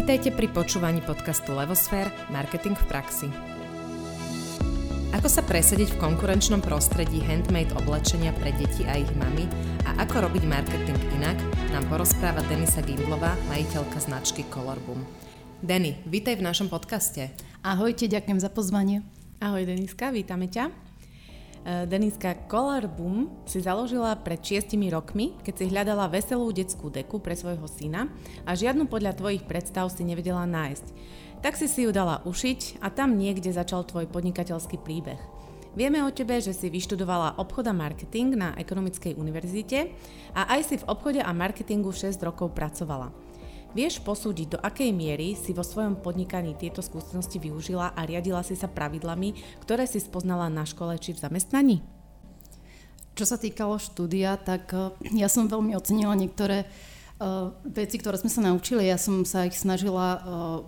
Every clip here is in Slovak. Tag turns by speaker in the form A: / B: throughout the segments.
A: Vítajte pri počúvaní podcastu Levosfér – Marketing v praxi. Ako sa presadiť v konkurenčnom prostredí handmade oblečenia pre deti a ich mamy a ako robiť marketing inak, nám porozpráva Denisa Gindlová, majiteľka značky Colorboom. Denny, vítaj v našom podcaste.
B: Ahojte, ďakujem za pozvanie.
A: Ahoj Deniska, vítame ťa. Eh, Deniska Color Boom si založila pred 6 rokmi, keď si hľadala veselú detskú deku pre svojho syna a žiadnu podľa tvojich predstav si nevedela nájsť. Tak si si ju dala ušiť a tam niekde začal tvoj podnikateľský príbeh. Vieme o tebe, že si vyštudovala obchod a marketing na Ekonomickej univerzite a aj si v obchode a marketingu 6 rokov pracovala. Vieš posúdiť, do akej miery si vo svojom podnikaní tieto skúsenosti využila a riadila si sa pravidlami, ktoré si spoznala na škole či v zamestnaní?
B: Čo sa týkalo štúdia, tak eh, ja som veľmi ocenila niektoré uh, veci, ktoré sme sa naučili. Ja som sa ich snažila uh,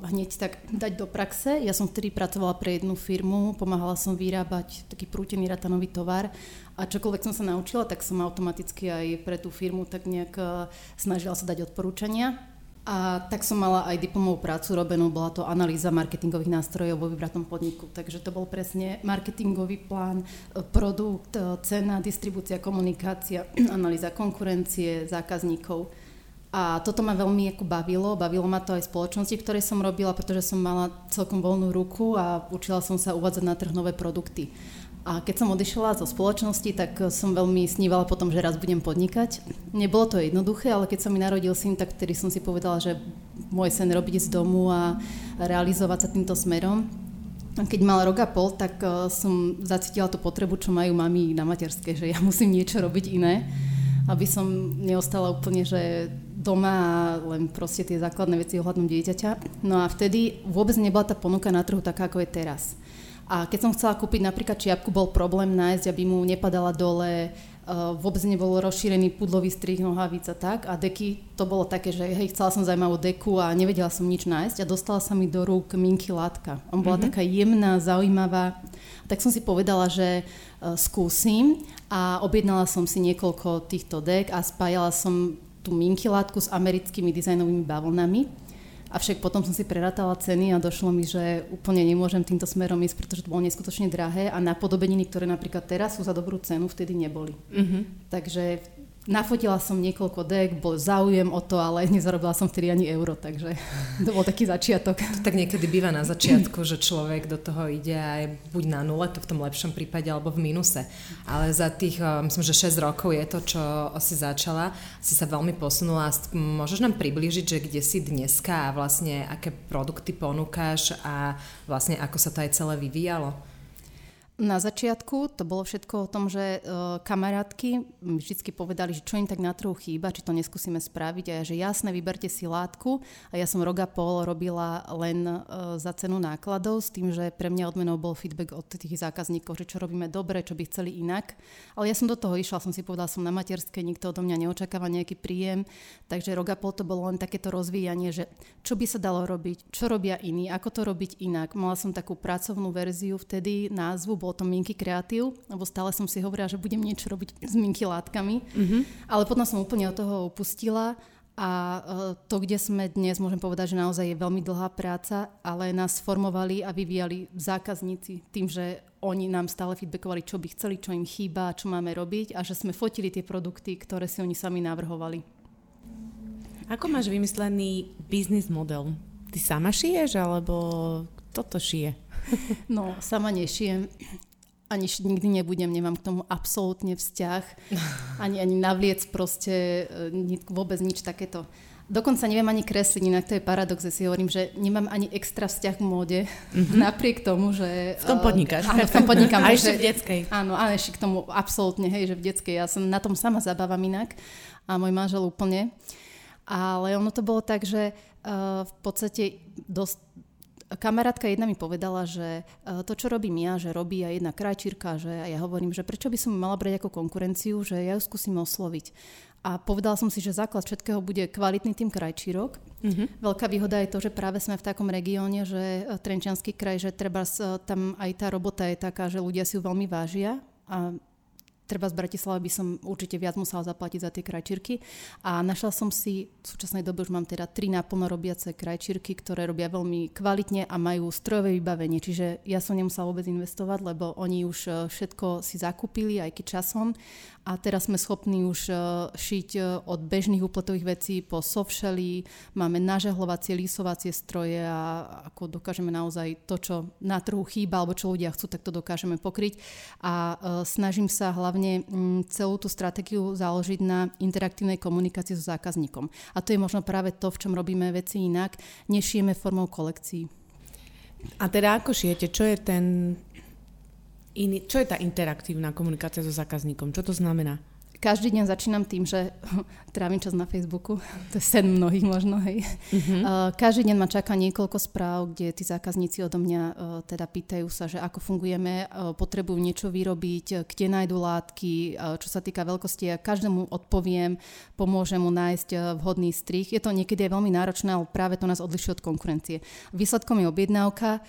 B: hneď tak dať do praxe. Ja som vtedy pracovala pre jednu firmu, pomáhala som vyrábať taký prútený ratanový tovar a čokoľvek som sa naučila, tak som automaticky aj pre tú firmu tak nejak uh, snažila sa dať odporúčania a tak som mala aj diplomovú prácu robenú, bola to analýza marketingových nástrojov vo vybratom podniku. Takže to bol presne marketingový plán, e, produkt, e, cena, distribúcia, komunikácia, analýza konkurencie, zákazníkov. A toto ma veľmi ako bavilo, bavilo ma to aj spoločnosti, v ktorej som robila, pretože som mala celkom voľnú ruku a učila som sa uvádzať na trh nové produkty. A keď som odišla zo spoločnosti, tak som veľmi snívala potom, že raz budem podnikať. Nebolo to jednoduché, ale keď sa mi narodil syn, tak vtedy som si povedala, že môj sen robiť z domu a realizovať sa týmto smerom. A keď mal rok a pol, tak eh, som zacítila tú potrebu, čo majú mami na materské, že ja musím niečo robiť iné, aby som neostala úplne, že doma a len proste tie základné veci ohľadom dieťaťa. No a vtedy vôbec nebola tá ponuka na trhu taká, ako je teraz. A keď som chcela kúpiť napríklad čiapku, bol problém nájsť, aby mu nepadala dole, uh, vôbec nebol rozšírený pudlový strih, nohavica tak. A deky, to bolo také, že hej, chcela som zaujímavú deku a nevedela som nič nájsť a dostala sa mi do rúk Minky látka. On bola mm-hmm. taká jemná, zaujímavá. Tak som si povedala, že uh, skúsim a objednala som si niekoľko týchto dek a spájala som tú Minky látku s americkými dizajnovými bavlnami Avšak potom som si prerátala ceny a došlo mi, že úplne nemôžem týmto smerom ísť, pretože to bolo neskutočne drahé a napodobeniny, ktoré napríklad teraz sú za dobrú cenu, vtedy neboli. Mm-hmm. Takže Nafotila som niekoľko dek, bol záujem o to, ale nezarobila som vtedy ani euro, takže to bol taký začiatok.
A: To tak niekedy býva na začiatku, že človek do toho ide a je buď na nule, to v tom lepšom prípade, alebo v minuse. Ale za tých, eh, myslím, že 6 rokov je to, čo si začala, si sa veľmi posunula. Môžeš nám priblížiť, že kde si dneska a vlastne aké produkty ponúkaš a vlastne ako sa to aj celé vyvíjalo?
B: Na začiatku to bolo všetko o tom, že uh, kamarátky vždy povedali, že čo im tak na trhu chýba, či to neskúsime spraviť a ja, že jasne, vyberte si látku a ja som rok a pol robila len uh, za cenu nákladov s tým, že pre mňa odmenou bol feedback od tých zákazníkov, že čo robíme dobre, čo by chceli inak. Ale ja som do toho išla, som si povedala, som na materskej, nikto odo mňa neočakáva nejaký príjem, takže rok a pol to bolo len takéto rozvíjanie, že čo by sa dalo robiť, čo robia iní, ako to robiť inak. Mala som takú pracovnú verziu vtedy, názvu bolo to Minky Kreatív, lebo stále som si hovorila, že budem niečo robiť s Minky látkami. Mm-hmm. Ale potom som úplne od toho upustila a e, to, kde sme dnes, môžem povedať, že naozaj je veľmi dlhá práca, ale nás formovali a vyvíjali zákazníci tým, že oni nám stále feedbackovali, čo by chceli, čo im chýba, čo máme robiť a že sme fotili tie produkty, ktoré si oni sami navrhovali.
A: Ako máš vymyslený biznis model? Ty sama šiješ, alebo toto šije?
B: No, sama nešijem. Ani nikdy nebudem, nemám k tomu absolútne vzťah. Ani, ani navliec proste, e, vôbec nič takéto. Dokonca neviem ani kresliť, inak to je paradox, že si hovorím, že nemám ani extra vzťah k móde, mm-hmm. napriek tomu, že...
A: V tom e, podnikáš.
B: Áno, v tom podnikám.
A: A ešte v detskej.
B: Áno, ale ešte k tomu absolútne, hej, že v detskej. Ja som na tom sama zabávam inak a môj manžel úplne. Ale ono to bolo tak, že uh, v podstate dosť kamarátka jedna mi povedala, že e, to, čo robím ja, že robí aj jedna krajčírka, že a ja hovorím, že prečo by som mala brať ako konkurenciu, že ja ju skúsim osloviť. A povedala som si, že základ všetkého bude kvalitný tým krajčírok. Mm-hmm. Veľká výhoda je to, že práve sme v takom regióne, že e, Trenčianský kraj, že treba tam aj tá robota je taká, že ľudia si ju veľmi vážia a treba z Bratislavy by som určite viac musela zaplatiť za tie krajčírky. A našla som si, v súčasnej dobe už mám teda tri naplno robiace krajčírky, ktoré robia veľmi kvalitne a majú strojové vybavenie. Čiže ja som nemusela vôbec investovať, lebo oni už e, všetko si zakúpili, aj keď časom a teraz sme schopní už e, šiť e, od bežných úpletových vecí po sovšely, máme nažehlovacie, lísovacie stroje a ako dokážeme naozaj to, čo na trhu chýba alebo čo ľudia chcú, tak to dokážeme pokryť a e, snažím sa hlavne celú tú stratégiu založiť na interaktívnej komunikácii so zákazníkom. A to je možno práve to, v čom robíme veci inak, nešieme formou kolekcií.
A: A teda ako šijete? Čo je ten iný, čo je tá interaktívna komunikácia so zákazníkom? Čo to znamená?
B: Každý deň začínam tým, že trávim čas na Facebooku. To je sen mnohých možno, hej. Uh-huh. Každý deň ma čaká niekoľko správ, kde tí zákazníci odo mňa uh, teda pýtajú sa, že ako fungujeme, uh, potrebujú niečo vyrobiť, kde nájdu látky, čo sa týka veľkosti. Ja každému odpoviem, pomôžem mu nájsť vhodný strich. Je to niekedy aj veľmi náročné, ale práve to nás odlišuje od konkurencie. Výsledkom je objednávka,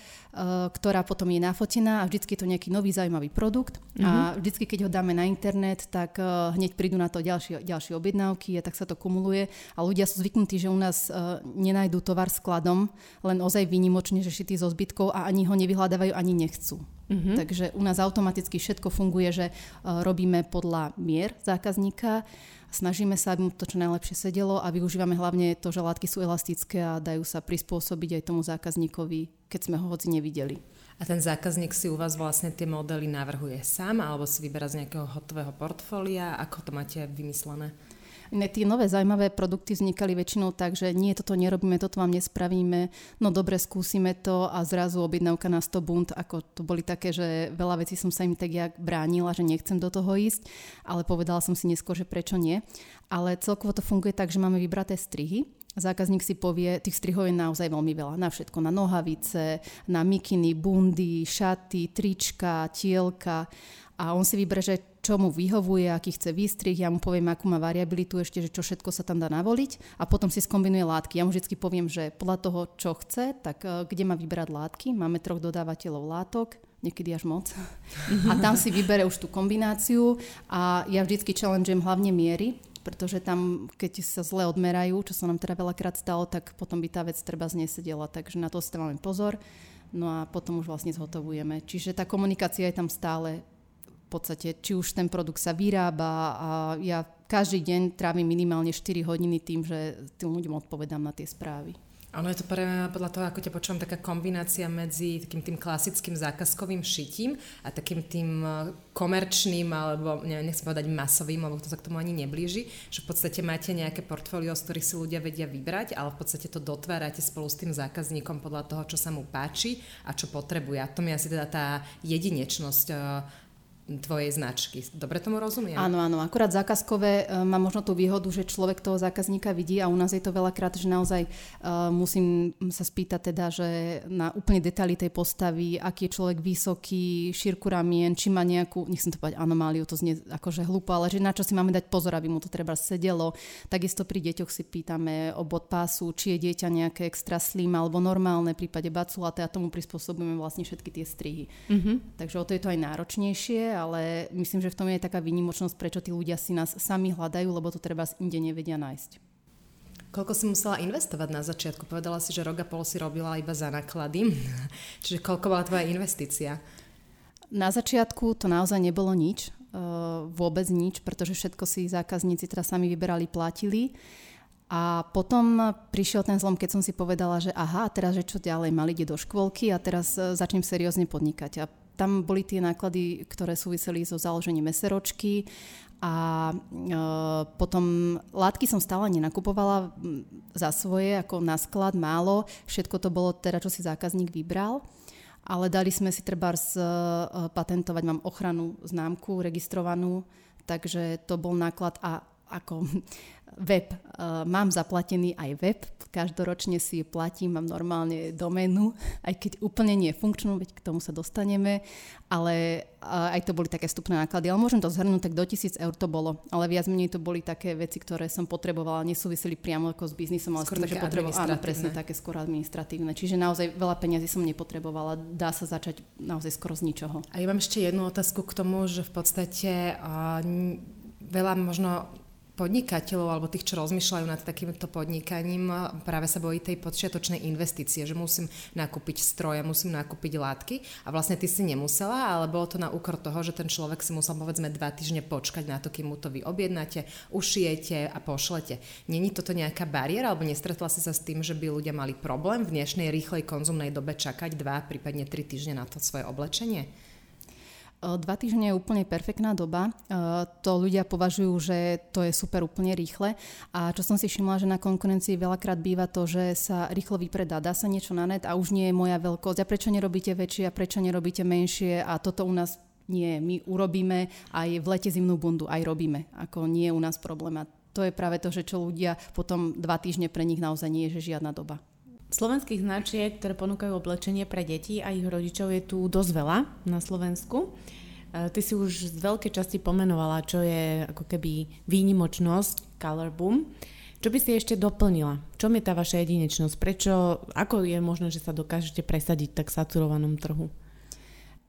B: ktorá potom je nafotená a vždycky je to nejaký nový zaujímavý produkt. Uh-huh. A mhm. vždycky, keď ho dáme na internet, tak hneď hneď prídu na to ďalšie, ďalšie objednávky a tak sa to kumuluje a ľudia sú zvyknutí, že u nás uh, nenajdú tovar skladom, len ozaj výnimočne, že šitý zo zbytkov a ani ho nevyhľadávajú, ani nechcú. Mm-hmm. Takže u nás automaticky všetko funguje, že robíme podľa mier zákazníka, snažíme sa, aby mu to čo najlepšie sedelo a využívame hlavne to, že látky sú elastické a dajú sa prispôsobiť aj tomu zákazníkovi, keď sme ho hoci nevideli.
C: A ten zákazník si u vás vlastne tie modely navrhuje sám alebo si vyberá z nejakého hotového portfólia? Ako to máte vymyslené?
B: Ne, tie nové zaujímavé produkty vznikali väčšinou tak, že nie, toto nerobíme, toto vám nespravíme, no dobre, skúsime to a zrazu objednávka na 100 bunt, ako to boli také, že veľa vecí som sa im tak jak bránila, že nechcem do toho ísť, ale povedala som si neskôr, že prečo nie. Ale celkovo to funguje tak, že máme vybraté strihy, Zákazník si povie, tých strihov je naozaj veľmi veľa. Na všetko, na nohavice, na mikiny, bundy, šaty, trička, tielka. A on si vyberie, že čo mu vyhovuje, aký chce výstrih, ja mu poviem, akú má variabilitu ešte, že čo všetko sa tam dá navoliť a potom si skombinuje látky. Ja mu vždy poviem, že podľa toho, čo chce, tak eh, kde má vyberať látky. Máme troch dodávateľov látok, niekedy až moc. A tam si vybere už tú kombináciu a ja vždycky challengeujem hlavne miery, pretože tam, keď sa zle odmerajú, čo sa nám teda veľakrát stalo, tak potom by tá vec treba znesedela, takže na to si máme pozor. No a potom už vlastne zhotovujeme. Čiže tá komunikácia je tam stále v podstate, či už ten produkt sa vyrába a ja každý deň trávim minimálne 4 hodiny tým, že tým ľuďom odpovedám na tie správy.
C: Ono je to pre mňa, podľa toho, ako ťa počúvam, taká kombinácia medzi takým tým klasickým zákazkovým šitím a takým tým e, komerčným, alebo neviem, nechcem povedať masovým, lebo to sa k tomu ani neblíži, že v podstate máte nejaké portfólio, z ktorých si ľudia vedia vybrať, ale v podstate to dotvárate spolu s tým zákazníkom podľa toho, čo sa mu páči a čo potrebuje. A to mi asi teda tá jedinečnosť e, tvojej značky. Dobre tomu rozumiem?
B: Áno, áno. Akurát zákazkové e, má možno tú výhodu, že človek toho zákazníka vidí a u nás je to veľakrát, že naozaj uh, musím sa spýtať teda, že na úplne detaily tej postavy, aký je človek vysoký, šírku ramien, či má nejakú, nechcem to povedať anomáliu, to znie akože hlúpo, ale že na čo si máme dať pozor, aby mu to treba sedelo. Takisto pri deťoch si pýtame o bod pásu, či je dieťa nejaké extra slim alebo normálne, v prípade baculaté a tomu prispôsobujeme vlastne všetky tie strihy. Mm-hmm. Takže o to je to aj náročnejšie ale myslím, že v tom je taká výnimočnosť, prečo tí ľudia si nás sami hľadajú, lebo to treba inde nevedia nájsť.
C: Koľko si musela investovať na začiatku? Povedala si, že rok a pol si robila iba za náklady. Čiže koľko bola tvoja investícia?
B: Na začiatku to naozaj nebolo nič, e, vôbec nič, pretože všetko si zákazníci teraz sami vyberali, platili. A potom prišiel ten zlom, keď som si povedala, že aha, teraz že čo ďalej, mali ide do škôlky a teraz e, začnem seriózne podnikať. A tam boli tie náklady, ktoré súviseli so založením meseročky a e, potom látky som stále nenakupovala za svoje, ako na sklad, málo. Všetko to bolo teda, čo si zákazník vybral. Ale dali sme si treba e, patentovať, mám ochranu známku registrovanú, takže to bol náklad a ako web. Uh, mám zaplatený aj web, každoročne si platím, mám normálne doménu, aj keď úplne nie je funkčnú, veď k tomu sa dostaneme, ale uh, aj to boli také vstupné náklady. Ale môžem to zhrnúť, tak do tisíc eur to bolo, ale viac menej to boli také veci, ktoré som potrebovala, nesúviseli priamo ako s biznisom, ale skôr s tým, že potrebovala, áno, presne také skôr administratívne. Čiže naozaj veľa peniazy som nepotrebovala, dá sa začať naozaj skoro z ničoho.
C: A ja mám ešte jednu otázku k tomu, že v podstate uh, veľa možno podnikateľov alebo tých, čo rozmýšľajú nad takýmto podnikaním, práve sa bojí tej počiatočnej investície, že musím nakúpiť stroje, musím nakúpiť látky a vlastne ty si nemusela, ale bolo to na úkor toho, že ten človek si musel povedzme dva týždne počkať na to, kým mu to vy objednáte, ušijete a pošlete. Není toto nejaká bariéra alebo nestretla si sa s tým, že by ľudia mali problém v dnešnej rýchlej konzumnej dobe čakať dva, prípadne tri týždne na to svoje oblečenie?
B: Dva týždne je úplne perfektná doba. To ľudia považujú, že to je super úplne rýchle. A čo som si všimla, že na konkurencii veľakrát býva to, že sa rýchlo vypredá, dá sa niečo na net a už nie je moja veľkosť. A prečo nerobíte väčšie a prečo nerobíte menšie a toto u nás nie. My urobíme aj v lete zimnú bundu, aj robíme. Ako nie je u nás problém. A to je práve to, že čo ľudia potom dva týždne pre nich naozaj nie je, že žiadna doba.
A: Slovenských značiek, ktoré ponúkajú oblečenie pre deti a ich rodičov je tu dosť veľa na Slovensku. E, ty si už z veľkej časti pomenovala, čo je ako keby výnimočnosť Color Boom. Čo by si ešte doplnila? Čo je tá vaša jedinečnosť? Prečo, ako je možné, že sa dokážete presadiť tak saturovanom trhu?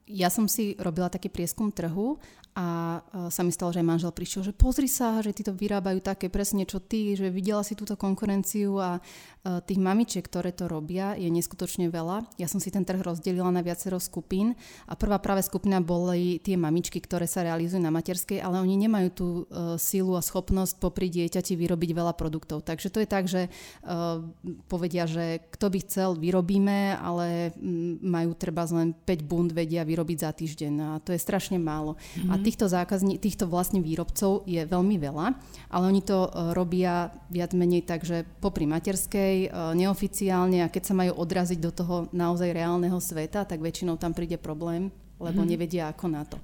B: Ja som si robila taký prieskum trhu a e, sa mi stalo, že aj manžel prišiel, že pozri sa, že títo vyrábajú také presne čo ty, že videla si túto konkurenciu a e, tých mamičiek, ktoré to robia, je neskutočne veľa. Ja som si ten trh rozdelila na viacero skupín a prvá práve skupina boli tie mamičky, ktoré sa realizujú na materskej, ale oni nemajú tú uh, sílu a schopnosť popri dieťati vyrobiť veľa produktov. Takže to je tak, že povedia, že kto by chcel, vyrobíme, ale majú treba len 5 bund vedia vyrobiť za týždeň a to je strašne málo. Mm-hmm. A týchto zákazní, týchto vlastne výrobcov je veľmi veľa, ale oni to e, robia viac menej tak, že popri materskej, e, neoficiálne a keď sa majú odraziť do toho naozaj reálneho sveta, tak väčšinou tam príde problém, lebo mm. nevedia ako na to.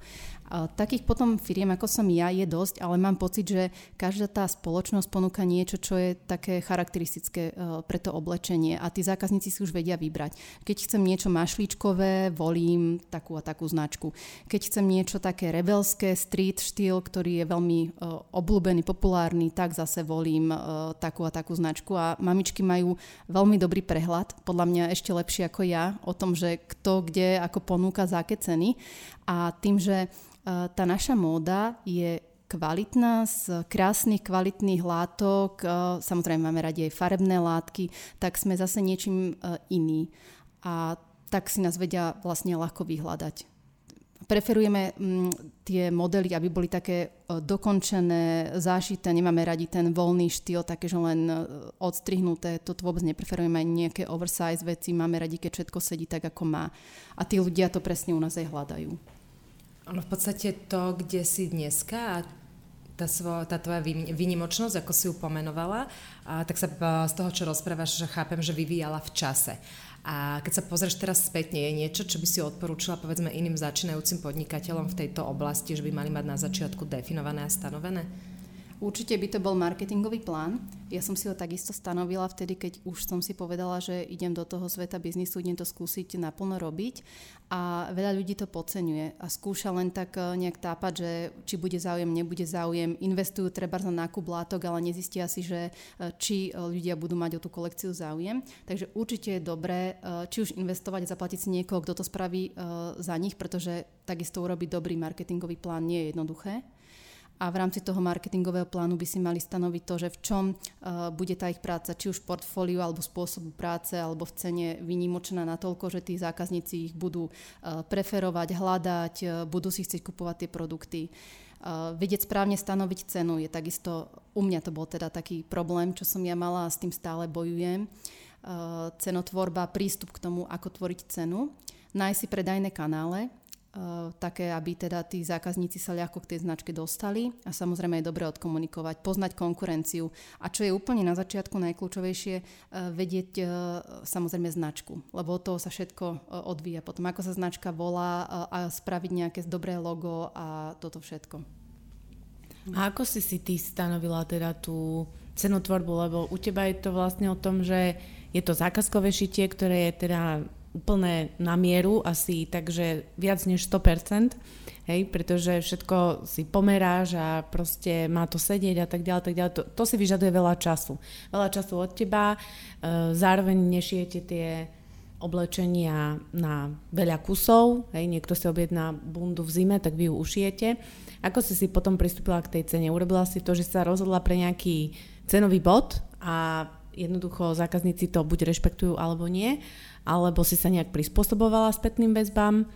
B: Takých potom firiem, ako som ja, je dosť, ale mám pocit, že každá tá spoločnosť ponúka niečo, čo je také charakteristické e, pre to oblečenie a tí zákazníci si už vedia vybrať. Keď chcem niečo mašličkové, volím takú a takú značku. Keď chcem niečo také rebelské, street štýl, ktorý je veľmi e, obľúbený, populárny, tak zase volím e, takú a takú značku a mamičky majú veľmi dobrý prehľad, podľa mňa ešte lepšie ako ja, o tom, že kto kde ako ponúka za aké ceny a tým, že Eh, tá naša móda je kvalitná, z krásnych, kvalitných látok, eh, samozrejme máme radi aj farebné látky, tak sme zase niečím eh, iný. A tak si nás vedia vlastne ľahko vyhľadať. Preferujeme mm, tie modely, aby boli také dokončené, zášité, nemáme radi ten voľný štýl, také, že len odstrihnuté, to vôbec nepreferujeme ani nejaké oversize veci, máme radi, keď všetko sedí tak, ako má. A tí ľudia to presne u nás aj hľadajú.
C: Ono v podstate to, kde si dneska a tá, svo, tá tvoja výnimočnosť, ako si ju pomenovala, a, tak sa z toho, čo rozprávaš, chápem, že vyvíjala v čase. A keď sa pozrieš teraz spätne, je niečo, čo by si odporúčila povedzme iným začínajúcim podnikateľom v tejto oblasti, že by mali mať na začiatku definované a stanovené?
B: Určite by to bol marketingový plán. Ja som si ho takisto stanovila vtedy, keď už som si povedala, že idem do toho sveta biznisu, idem to skúsiť naplno robiť a veľa ľudí to podceňuje a skúša len tak eh, nejak tápať, že či bude záujem, nebude záujem, investujú treba na nákup látok, ale nezistia si, že eh, či eh, ľudia budú mať o tú kolekciu záujem. Takže určite je dobré či už investovať a zaplatiť si niekoho, kto to spraví za nich, pretože takisto urobiť dobrý marketingový plán nie je jednoduché a v rámci toho marketingového plánu by si mali stanoviť to, že v čom uh, bude tá ich práca, či už portfóliu alebo spôsobu práce, alebo v cene vynimočná natoľko, že tí zákazníci ich budú uh, preferovať, hľadať, uh, budú si chcieť kupovať tie produkty. Uh, vedieť správne stanoviť cenu je takisto, u mňa to bol teda taký problém, čo som ja mala a s tým stále bojujem. Uh, cenotvorba, prístup k tomu, ako tvoriť cenu, nájsť si predajné kanále, také, aby teda tí zákazníci sa ľahko k tej značke dostali a samozrejme je dobre odkomunikovať, poznať konkurenciu. A čo je úplne na začiatku najkľúčovejšie, uh, vedieť uh, samozrejme značku, lebo od toho sa všetko odvíja. Potom, ako sa značka volá a spraviť nejaké dobré logo a toto všetko.
A: A ako si si ty stanovila teda tú cenotvorbu, lebo u teba je to vlastne o tom, že je to zákazkové šitie, ktoré je teda úplne na mieru asi, takže viac než 100%, hej, pretože všetko si pomeráš a proste má to sedieť a tak ďalej, tak ďalej. To, to si vyžaduje veľa času. Veľa času od teba, e, zároveň nešijete tie oblečenia na veľa kusov, hej, niekto si objedná bundu v zime, tak vy ju ušijete. Ako si si potom pristúpila k tej cene? Urobila si to, že sa rozhodla pre nejaký cenový bod a jednoducho zákazníci to buď rešpektujú alebo nie, alebo si sa nejak prispôsobovala spätným väzbám?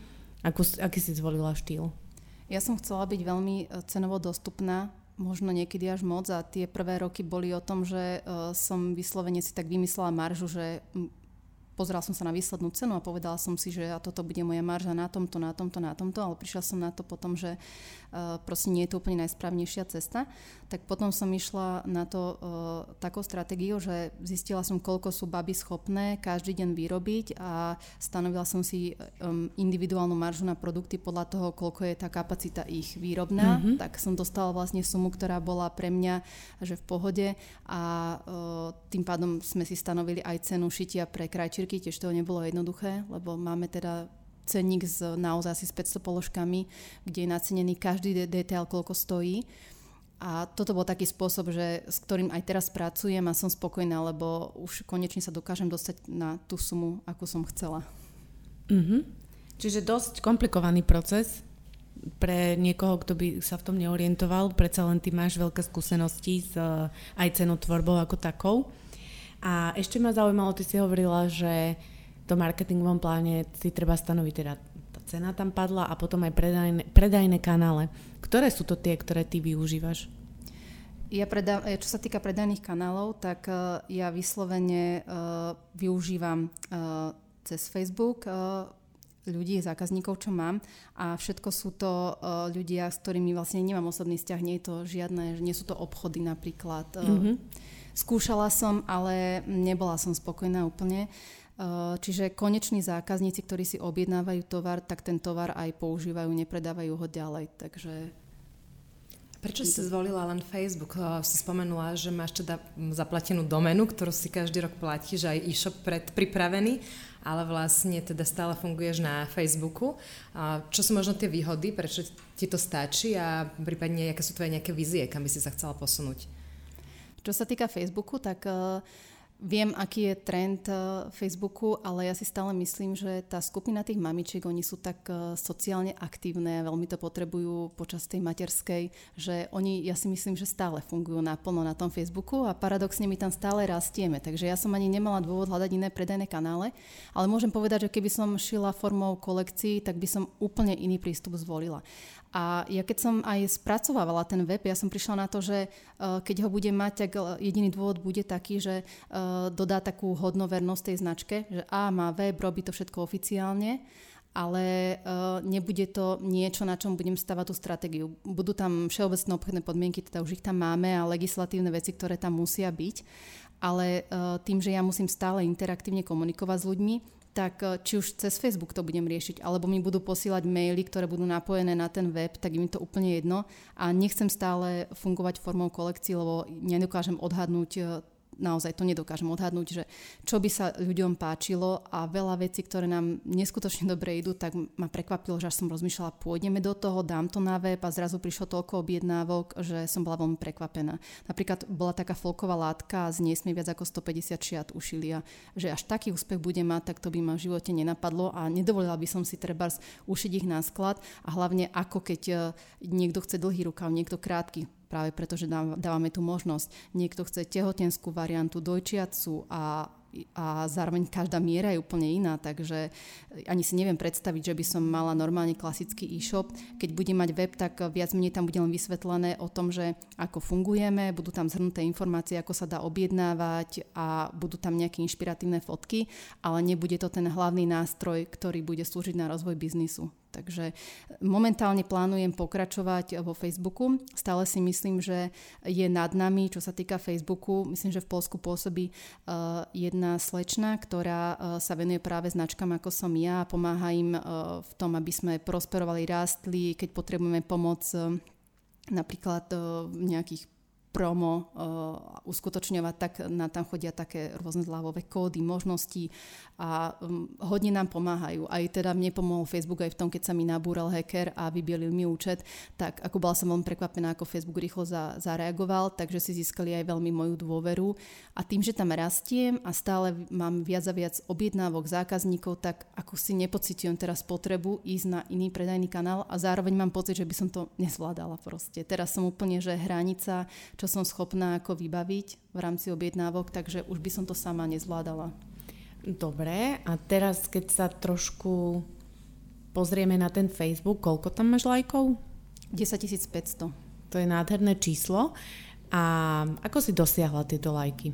A: Akú, aký si zvolila štýl?
B: Ja som chcela byť veľmi e, cenovo dostupná, možno niekedy až moc a tie prvé roky boli o tom, že uh, som vyslovene si tak vymyslela maržu, že pozrela som sa na výslednú cenu a povedala som si, že a toto bude moja marža na tomto, na tomto, na tomto, ale prišla som na to potom, že uh, proste nie je to úplne najsprávnejšia cesta. Tak potom som išla na to uh, takou stratégiou, že zistila som, koľko sú baby schopné každý deň vyrobiť a stanovila som si um, individuálnu maržu na produkty podľa toho, koľko je tá kapacita ich výrobná. Mm-hmm. Tak som dostala vlastne sumu, ktorá bola pre mňa že v pohode a uh, tým pádom sme si stanovili aj cenu šitia pre krajčír šírky, tiež to nebolo jednoduché, lebo máme teda cenník s naozaj asi s 500 položkami, kde je nacenený každý de- detail, koľko stojí. A toto bol taký spôsob, že, s ktorým aj teraz pracujem a som spokojná, lebo už konečne sa dokážem dostať na tú sumu, akú som chcela.
A: Mm-hmm. Čiže dosť komplikovaný proces pre niekoho, kto by sa v tom neorientoval. Predsa len ty máš veľké skúsenosti s aj cenotvorbou ako takou. A ešte ma zaujímalo, ty si hovorila, že to marketingovom pláne si treba stanoviť teda cena tam padla a potom aj predajné, predajné kanále. Ktoré sú to tie, ktoré ty využívaš?
B: Ja predá, čo sa týka predajných kanálov, tak uh, ja vyslovene uh, využívam uh, cez Facebook uh, ľudí, zákazníkov, čo mám a všetko sú to uh, ľudia, s ktorými vlastne nemám osobný vzťah, nie je to žiadne, nie sú to obchody napríklad. Uh, mm-hmm Skúšala som, ale nebola som spokojná úplne. Uh, čiže koneční zákazníci, ktorí si objednávajú tovar, tak ten tovar aj používajú, nepredávajú ho ďalej. Takže
C: Prečo si zvolila len Facebook? Si spomenula, že máš teda zaplatenú domenu, ktorú si každý rok platíš, aj e-shop predpripravený, ale vlastne teda stále funguješ na Facebooku. Čo sú možno tie výhody, prečo ti to stačí a prípadne aké sú tvoje nejaké vízie, kam by si sa chcela posunúť?
B: Čo sa týka Facebooku, tak uh, viem, aký je trend uh, Facebooku, ale ja si stále myslím, že tá skupina tých mamičiek, oni sú tak uh, sociálne aktívne, veľmi to potrebujú počas tej materskej, že oni, ja si myslím, že stále fungujú naplno na tom Facebooku a paradoxne my tam stále rastieme. Takže ja som ani nemala dôvod hľadať iné predajné kanále, ale môžem povedať, že keby som šila formou kolekcií, tak by som úplne iný prístup zvolila. A ja keď som aj spracovávala ten web, ja som prišla na to, že uh, keď ho budem mať, tak jediný dôvod bude taký, že dodá takú hodnovernosť tej značke, že a má web, robí to všetko oficiálne, ale uh, nebude to niečo, na čom budem stavať tú stratégiu. Budú tam všeobecné obchodné podmienky, teda už ich tam máme a legislatívne veci, ktoré tam musia byť, ale uh, tým, že ja musím stále interaktívne komunikovať s ľuďmi, tak eh, či už cez Facebook to budem riešiť, alebo mi budú posílať maily, ktoré budú napojené na ten web, tak im to úplne jedno a nechcem stále fungovať formou kolekcií, lebo nedokážem odhadnúť naozaj to nedokážem odhadnúť, že čo by sa ľuďom páčilo a veľa vecí, ktoré nám neskutočne dobre idú, tak ma prekvapilo, že až som rozmýšľala, pôjdeme do toho, dám to na web a zrazu prišlo toľko objednávok, že som bola veľmi prekvapená. Napríklad bola taká folková látka a z nej sme viac ako 150 šiat ušili a že až taký úspech bude mať, tak to by ma v živote nenapadlo a nedovolila by som si treba ušiť ich na sklad a hlavne ako keď eh, niekto chce dlhý rukav, niekto krátky práve preto, že dávame tú možnosť. Niekto chce tehotenskú variantu, dojčiacu a a zároveň každá miera je úplne iná, takže ani si neviem predstaviť, že by som mala normálne klasický e-shop. Keď budem mať web, tak viac menej tam bude len vysvetlené o tom, že ako fungujeme, budú tam zhrnuté informácie, ako sa dá objednávať a budú tam nejaké inšpiratívne fotky, ale nebude to ten hlavný nástroj, ktorý bude slúžiť na rozvoj biznisu. Takže momentálne plánujem pokračovať vo Facebooku. Stále si myslím, že je nad nami, čo sa týka Facebooku. Myslím, že v Polsku pôsobí uh, jedna slečna, ktorá uh, sa venuje práve značkám ako som ja a pomáha im uh, v tom, aby sme prosperovali, rástli, keď potrebujeme pomoc napríklad v nejakých promo uh, uskutočňovať, tak na tam chodia také rôzne zľavové kódy, možnosti a um, hodne nám pomáhajú. Aj teda mne pomohol Facebook aj v tom, keď sa mi nabúral hacker a vybielil mi účet, tak ako bola som veľmi prekvapená, ako Facebook rýchlo za, zareagoval, takže si získali aj veľmi moju dôveru. A tým, že tam rastiem a stále mám viac a viac objednávok zákazníkov, tak ako si nepocitujem teraz potrebu ísť na iný predajný kanál a zároveň mám pocit, že by som to nezvládala proste. Teraz som úplne, že hranica, čo som schopná ako vybaviť v rámci objednávok, takže už by som to sama nezvládala.
A: Dobre, a teraz keď sa trošku pozrieme na ten Facebook, koľko tam máš lajkov?
B: 10 500.
A: To je nádherné číslo. A ako si dosiahla tieto lajky?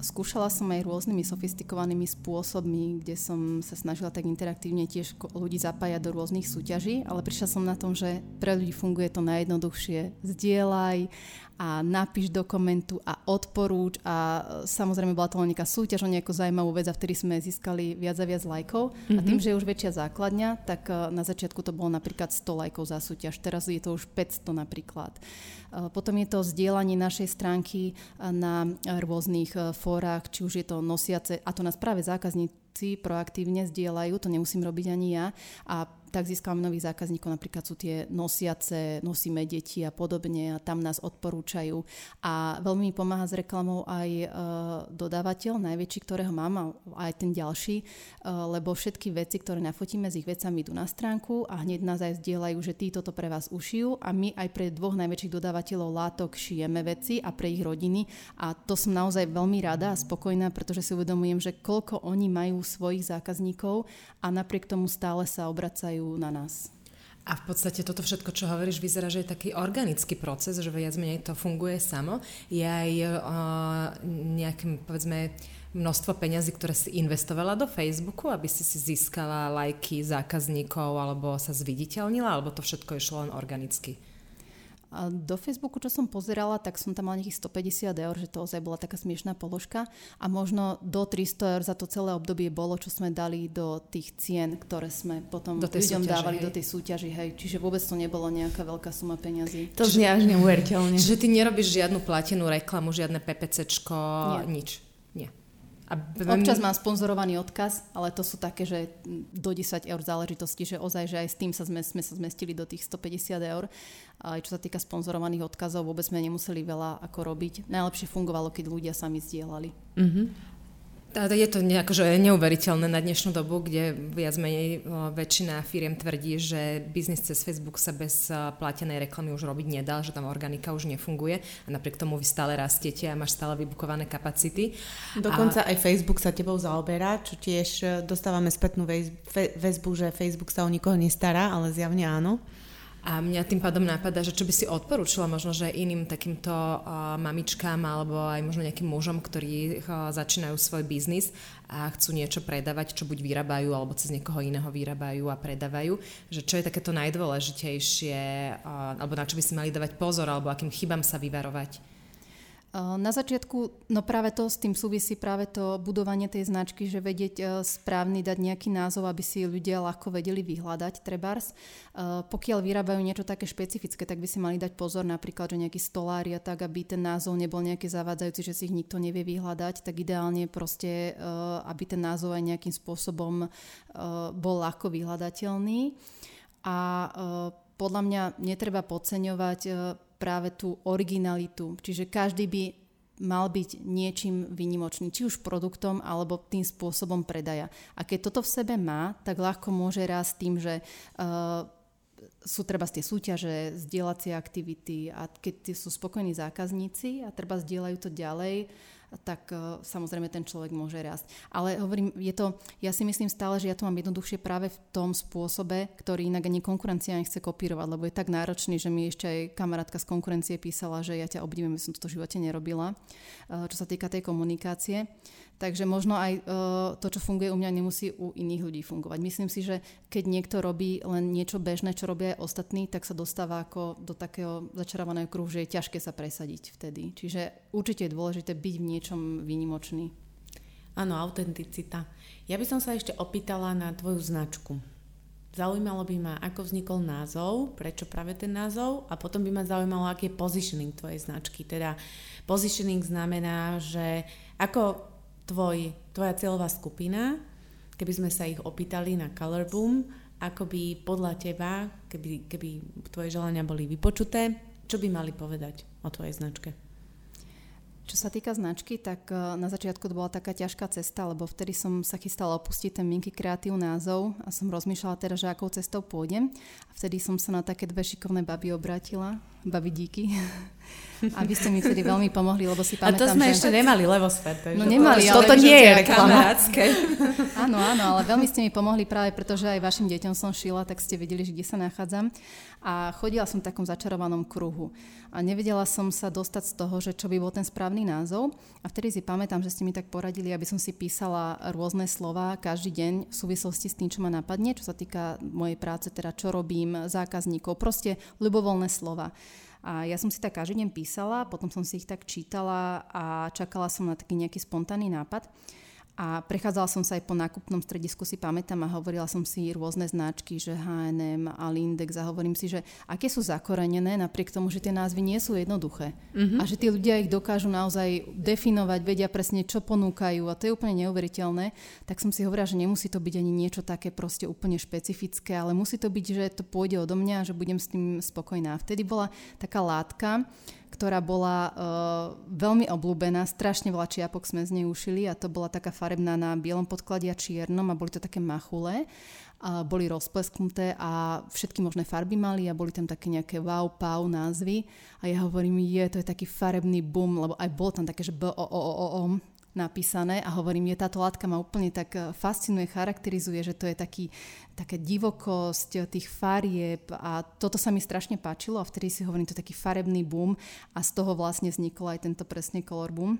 B: Skúšala som aj rôznymi sofistikovanými spôsobmi, kde som sa snažila tak interaktívne tiež ľudí zapájať do rôznych súťaží, ale prišla som na tom, že pre ľudí funguje to najjednoduchšie. Zdieľaj a napíš do komentu a odporúč a samozrejme bola to len nejaká súťaž o nejakú zaujímavú vec a vtedy sme získali viac a viac lajkov mm-hmm. a tým, mhm. že je už väčšia základňa, tak eh, na začiatku to bolo napríklad 100 lajkov za súťaž, teraz je to už 500 napríklad. Eh, potom je to zdieľanie našej stránky na rôznych fórach, či už je to nosiace, a to nás práve zákazníci proaktívne zdieľajú, to nemusím robiť ani ja a tak získame nových zákazníkov, napríklad sú tie nosiace, nosíme deti a podobne a tam nás odporúčajú. A veľmi mi pomáha s reklamou aj e, dodávateľ, najväčší, ktorého mám, a aj ten ďalší, e, lebo všetky veci, ktoré nafotíme s ich vecami idú na stránku a hneď nás aj zdieľajú, že títo to pre vás ušijú a my aj pre dvoch najväčších dodávateľov látok šijeme veci a pre ich rodiny a to som naozaj veľmi rada a spokojná, pretože si uvedomujem, že koľko oni majú svojich zákazníkov a napriek tomu stále sa obracajú čakajú na nás.
C: A v podstate toto všetko, čo hovoríš, vyzerá, že je taký organický proces, že viac menej to funguje samo. Je aj uh, nejaké, povedzme, množstvo peňazí, ktoré si investovala do Facebooku, aby si si získala lajky zákazníkov alebo sa zviditeľnila, alebo to všetko išlo len organicky?
B: A do Facebooku, čo som pozerala, tak som tam mala nejakých 150 eur, že to ozaj bola taká smiešná položka a možno do 300 eur za to celé obdobie bolo, čo sme dali do tých cien, ktoré sme potom do ľuďom súťaži, dávali hej. do tej súťaži. Hej. Čiže vôbec to nebolo nejaká veľká suma peňazí.
A: To znie až neuveriteľne.
C: Čiže ty nerobíš žiadnu platenú reklamu, žiadne PPCčko, Nie. nič. Nie.
B: A Občas mám sponzorovaný odkaz, ale to sú také, že do 10 eur záležitosti, že ozaj, že aj s tým sa sme, sme sa zmestili do tých 150 eur. Aj čo sa týka sponzorovaných odkazov, vôbec sme nemuseli veľa ako robiť. Najlepšie fungovalo, keď ľudia sami zdieľali. Mm-hmm.
C: Je to nejako, že neuveriteľné na dnešnú dobu, kde viac menej väčšina firiem tvrdí, že biznis cez Facebook sa bez platenej reklamy už robiť nedá, že tam organika už nefunguje a napriek tomu vy stále rastiete a máš stále vybukované kapacity.
A: Dokonca a... aj Facebook sa tebou zaoberá, čo tiež e, dostávame spätnú väzbu, že Facebook sa o nikoho nestará, ale zjavne áno.
C: A mňa tým pádom napadá, že čo by si odporúčila možno, že iným takýmto mamičkám alebo aj možno nejakým mužom, ktorí začínajú svoj biznis a chcú niečo predávať, čo buď vyrábajú alebo cez niekoho iného vyrábajú a predávajú, že čo je takéto najdôležitejšie alebo na čo by si mali dávať pozor alebo akým chybám sa vyvarovať?
B: Na začiatku, no práve to s tým súvisí práve to budovanie tej značky, že vedieť správny, dať nejaký názov, aby si ľudia ľahko vedeli vyhľadať trebárs. Pokiaľ vyrábajú niečo také špecifické, tak by si mali dať pozor napríklad, že nejaký stolári a tak, aby ten názov nebol nejaký zavádzajúci, že si ich nikto nevie vyhľadať, tak ideálne proste, aby ten názov aj nejakým spôsobom bol ľahko vyhľadateľný. A podľa mňa netreba podceňovať práve tú originalitu. Čiže každý by mal byť niečím vynimočný, či už produktom alebo tým spôsobom predaja. A keď toto v sebe má, tak ľahko môže rásť tým, že uh, sú treba tie súťaže, zdieľacie aktivity a keď sú spokojní zákazníci a treba zdieľajú to ďalej, tak uh, samozrejme ten človek môže rásť. Ale hovorím, je to, ja si myslím stále, že ja to mám jednoduchšie práve v tom spôsobe, ktorý inak ani konkurencia nechce kopírovať, lebo je tak náročný, že mi ešte aj kamarátka z konkurencie písala, že ja ťa obdivujem, som to v živote nerobila, uh, čo sa týka tej komunikácie. Takže možno aj uh, to, čo funguje u mňa, nemusí u iných ľudí fungovať. Myslím si, že keď niekto robí len niečo bežné, čo robia aj ostatní, tak sa dostáva ako do takého začarovaného kruhu, že je ťažké sa presadiť vtedy. Čiže určite je dôležité byť v niečom výnimočný.
A: Áno, autenticita. Ja by som sa ešte opýtala na tvoju značku. Zaujímalo by ma, ako vznikol názov, prečo práve ten názov a potom by ma zaujímalo, aký je positioning tvojej značky. Teda positioning znamená, že ako tvoj, tvoja cieľová skupina, keby sme sa ich opýtali na Color Boom, ako by podľa teba, keby, keby tvoje želania boli vypočuté, čo by mali povedať o tvojej značke?
B: Čo sa týka značky, tak e, na začiatku to bola taká ťažká cesta, lebo vtedy som sa chystala opustiť ten Minky kreatív názov a som rozmýšľala teda, že akou cestou pôjdem. A vtedy som sa na také dve šikovné baby obrátila, baby díky. A vy ste mi vtedy veľmi pomohli, lebo si pamätám,
A: A to sme
B: že...
A: ešte nemali Levosfér.
B: No nemali,
A: ale toto nie je reklama.
B: áno, áno, ale veľmi ste mi pomohli práve preto, že aj vašim deťom som šila, tak ste vedeli, že kde sa nachádzam. A chodila som v takom začarovanom kruhu. A nevedela som sa dostať z toho, že čo by bol ten správny názov. A vtedy si pamätám, že ste mi tak poradili, aby som si písala rôzne slova každý deň v súvislosti s tým, čo ma napadne, čo sa týka mojej práce, teda čo robím, zákazníkov, proste ľubovoľné slova. A ja som si tak každý deň písala, potom som si ich tak čítala a čakala som na taký nejaký spontánny nápad. A prechádzala som sa aj po nákupnom stredisku, si pamätám a hovorila som si rôzne značky, že H&M a Lindex a hovorím si, že aké sú zakorenené napriek tomu, že tie názvy nie sú jednoduché. Mm-hmm. A že tí ľudia ich dokážu naozaj definovať, vedia presne, čo ponúkajú a to je úplne neuveriteľné. Tak som si hovorila, že nemusí to byť ani niečo také proste úplne špecifické, ale musí to byť, že to pôjde odo mňa a že budem s tým spokojná. Vtedy bola taká látka, ktorá bola uh, veľmi obľúbená, strašne veľa čiapok sme z nej ušili a to bola taká farebná na bielom podklade a čiernom a boli to také machule. A boli rozplesknuté a všetky možné farby mali a boli tam také nejaké wow, pau názvy. A ja hovorím, je, to je taký farebný boom, lebo aj bolo tam také, že b o o o, o napísané a hovorím, je táto látka ma úplne tak eh, fascinuje, charakterizuje, že to je taký, také divokosť tých farieb a toto sa mi strašne páčilo a vtedy si hovorím, to je taký farebný boom a z toho vlastne vznikol aj tento presne color boom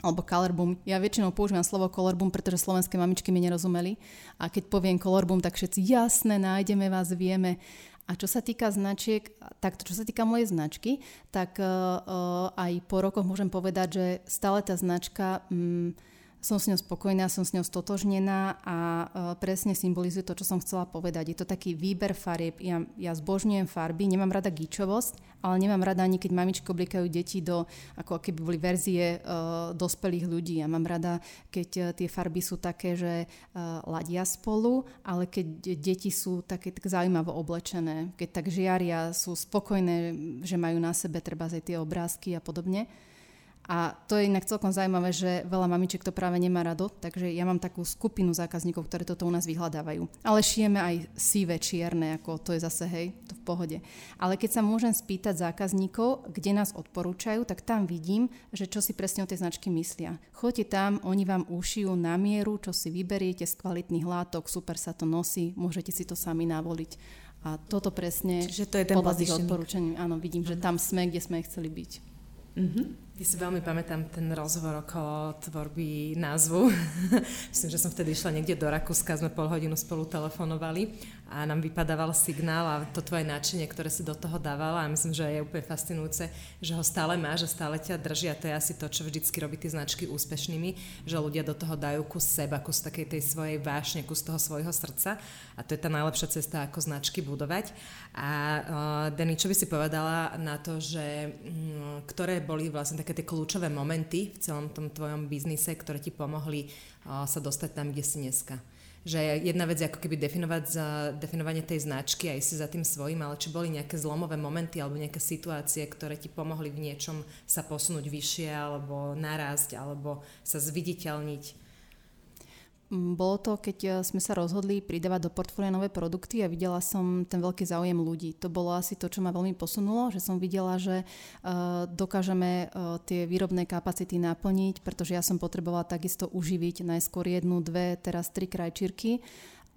B: alebo color boom. Ja väčšinou používam slovo color boom, pretože slovenské mamičky mi nerozumeli. A keď poviem color boom, tak všetci jasné, nájdeme vás, vieme. A čo sa týka značiek, takto čo sa týka mojej značky, tak uh, aj po rokoch môžem povedať, že stále tá značka um, som s ňou spokojná, som s ňou stotožnená a uh, presne symbolizuje to, čo som chcela povedať. Je to taký výber farieb. Ja, ja zbožňujem farby, nemám rada gíčovosť, ale nemám rada ani, keď mamičky oblikajú deti do, ako keby boli verzie uh, dospelých ľudí. Ja mám rada, keď uh, tie farby sú také, že uh, ladia spolu, ale keď deti sú také tak zaujímavo oblečené, keď tak žiaria, sú spokojné, že majú na sebe treba aj tie obrázky a podobne. A to je inak celkom zaujímavé, že veľa mamičiek to práve nemá rado, takže ja mám takú skupinu zákazníkov, ktoré toto u nás vyhľadávajú. Ale šijeme aj sivé, čierne, ako to je zase hej, to v pohode. Ale keď sa môžem spýtať zákazníkov, kde nás odporúčajú, tak tam vidím, že čo si presne o tej značky myslia. Choďte tam, oni vám ušijú na mieru, čo si vyberiete z kvalitných látok, super sa to nosí, môžete si to sami navoliť. A toto presne
A: Čiže to je ten
B: podľa tých odporúčaní. Áno, vidím, že tam sme, kde sme chceli byť.
C: Mm-hmm. Ja si veľmi pamätám ten rozhovor okolo tvorby názvu. Myslím, že som vtedy išla niekde do Rakúska, sme pol hodinu spolu telefonovali a nám vypadával signál a to tvoje náčenie, ktoré si do toho dávala a myslím, že je úplne fascinujúce, že ho stále má, že stále ťa drží a to je asi to, čo vždycky robí tie značky úspešnými, že ľudia do toho dajú kus seba, kus takej tej svojej vášne, kus toho svojho srdca a to je tá najlepšia cesta, ako značky budovať. A uh, Denny, čo by si povedala na to, že um, ktoré boli vlastne také tie kľúčové momenty v celom tom tvojom biznise, ktoré ti pomohli uh, sa dostať tam, kde si dneska? Že jedna vec je ako keby definovať za definovanie tej značky a si za tým svojím, ale či boli nejaké zlomové momenty alebo nejaké situácie, ktoré ti pomohli v niečom sa posunúť vyššie alebo narásť alebo sa zviditeľniť
B: bolo to, keď e, sme sa rozhodli pridávať do portfólia nové produkty a videla som ten veľký záujem ľudí. To bolo asi to, čo ma veľmi posunulo, že som videla, že uh, dokážeme uh, tie výrobné kapacity naplniť, pretože ja som potrebovala takisto uživiť najskôr jednu, dve, teraz tri krajčírky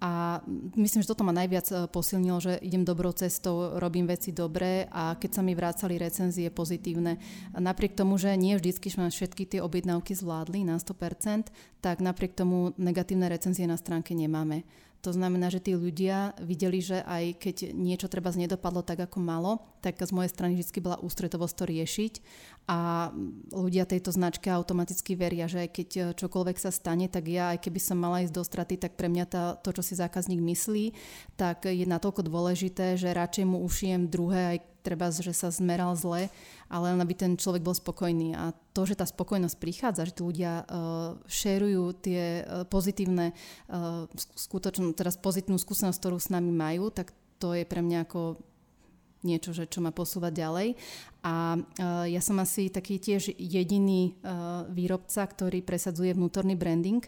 B: a myslím, že toto ma najviac e, posilnilo, že idem dobrou cestou, robím veci dobre a keď sa mi vrácali recenzie pozitívne. Napriek tomu, že nie vždycky sme všetky tie objednávky zvládli na 100%, tak napriek tomu negatívne recenzie na stránke nemáme. To znamená, že tí ľudia videli, že aj keď niečo treba nedopadlo tak, ako malo, tak z mojej strany vždy bola ústretovosť to riešiť a ľudia tejto značke automaticky veria, že aj keď čokoľvek sa stane, tak ja, aj keby som mala ísť do straty, tak pre mňa tá, to, čo si zákazník myslí, tak je natoľko dôležité, že radšej mu ušijem druhé, aj treba, že sa zmeral zle, ale len aby ten človek bol spokojný. A to, že tá spokojnosť prichádza, že tí ľudia uh, šerujú tie uh, pozitívne, uh, skutočnú, teraz pozitívnu skúsenosť, ktorú s nami majú, tak to je pre mňa ako niečo, že čo ma posúva ďalej. A uh, ja som asi taký tiež jediný uh, výrobca, ktorý presadzuje vnútorný branding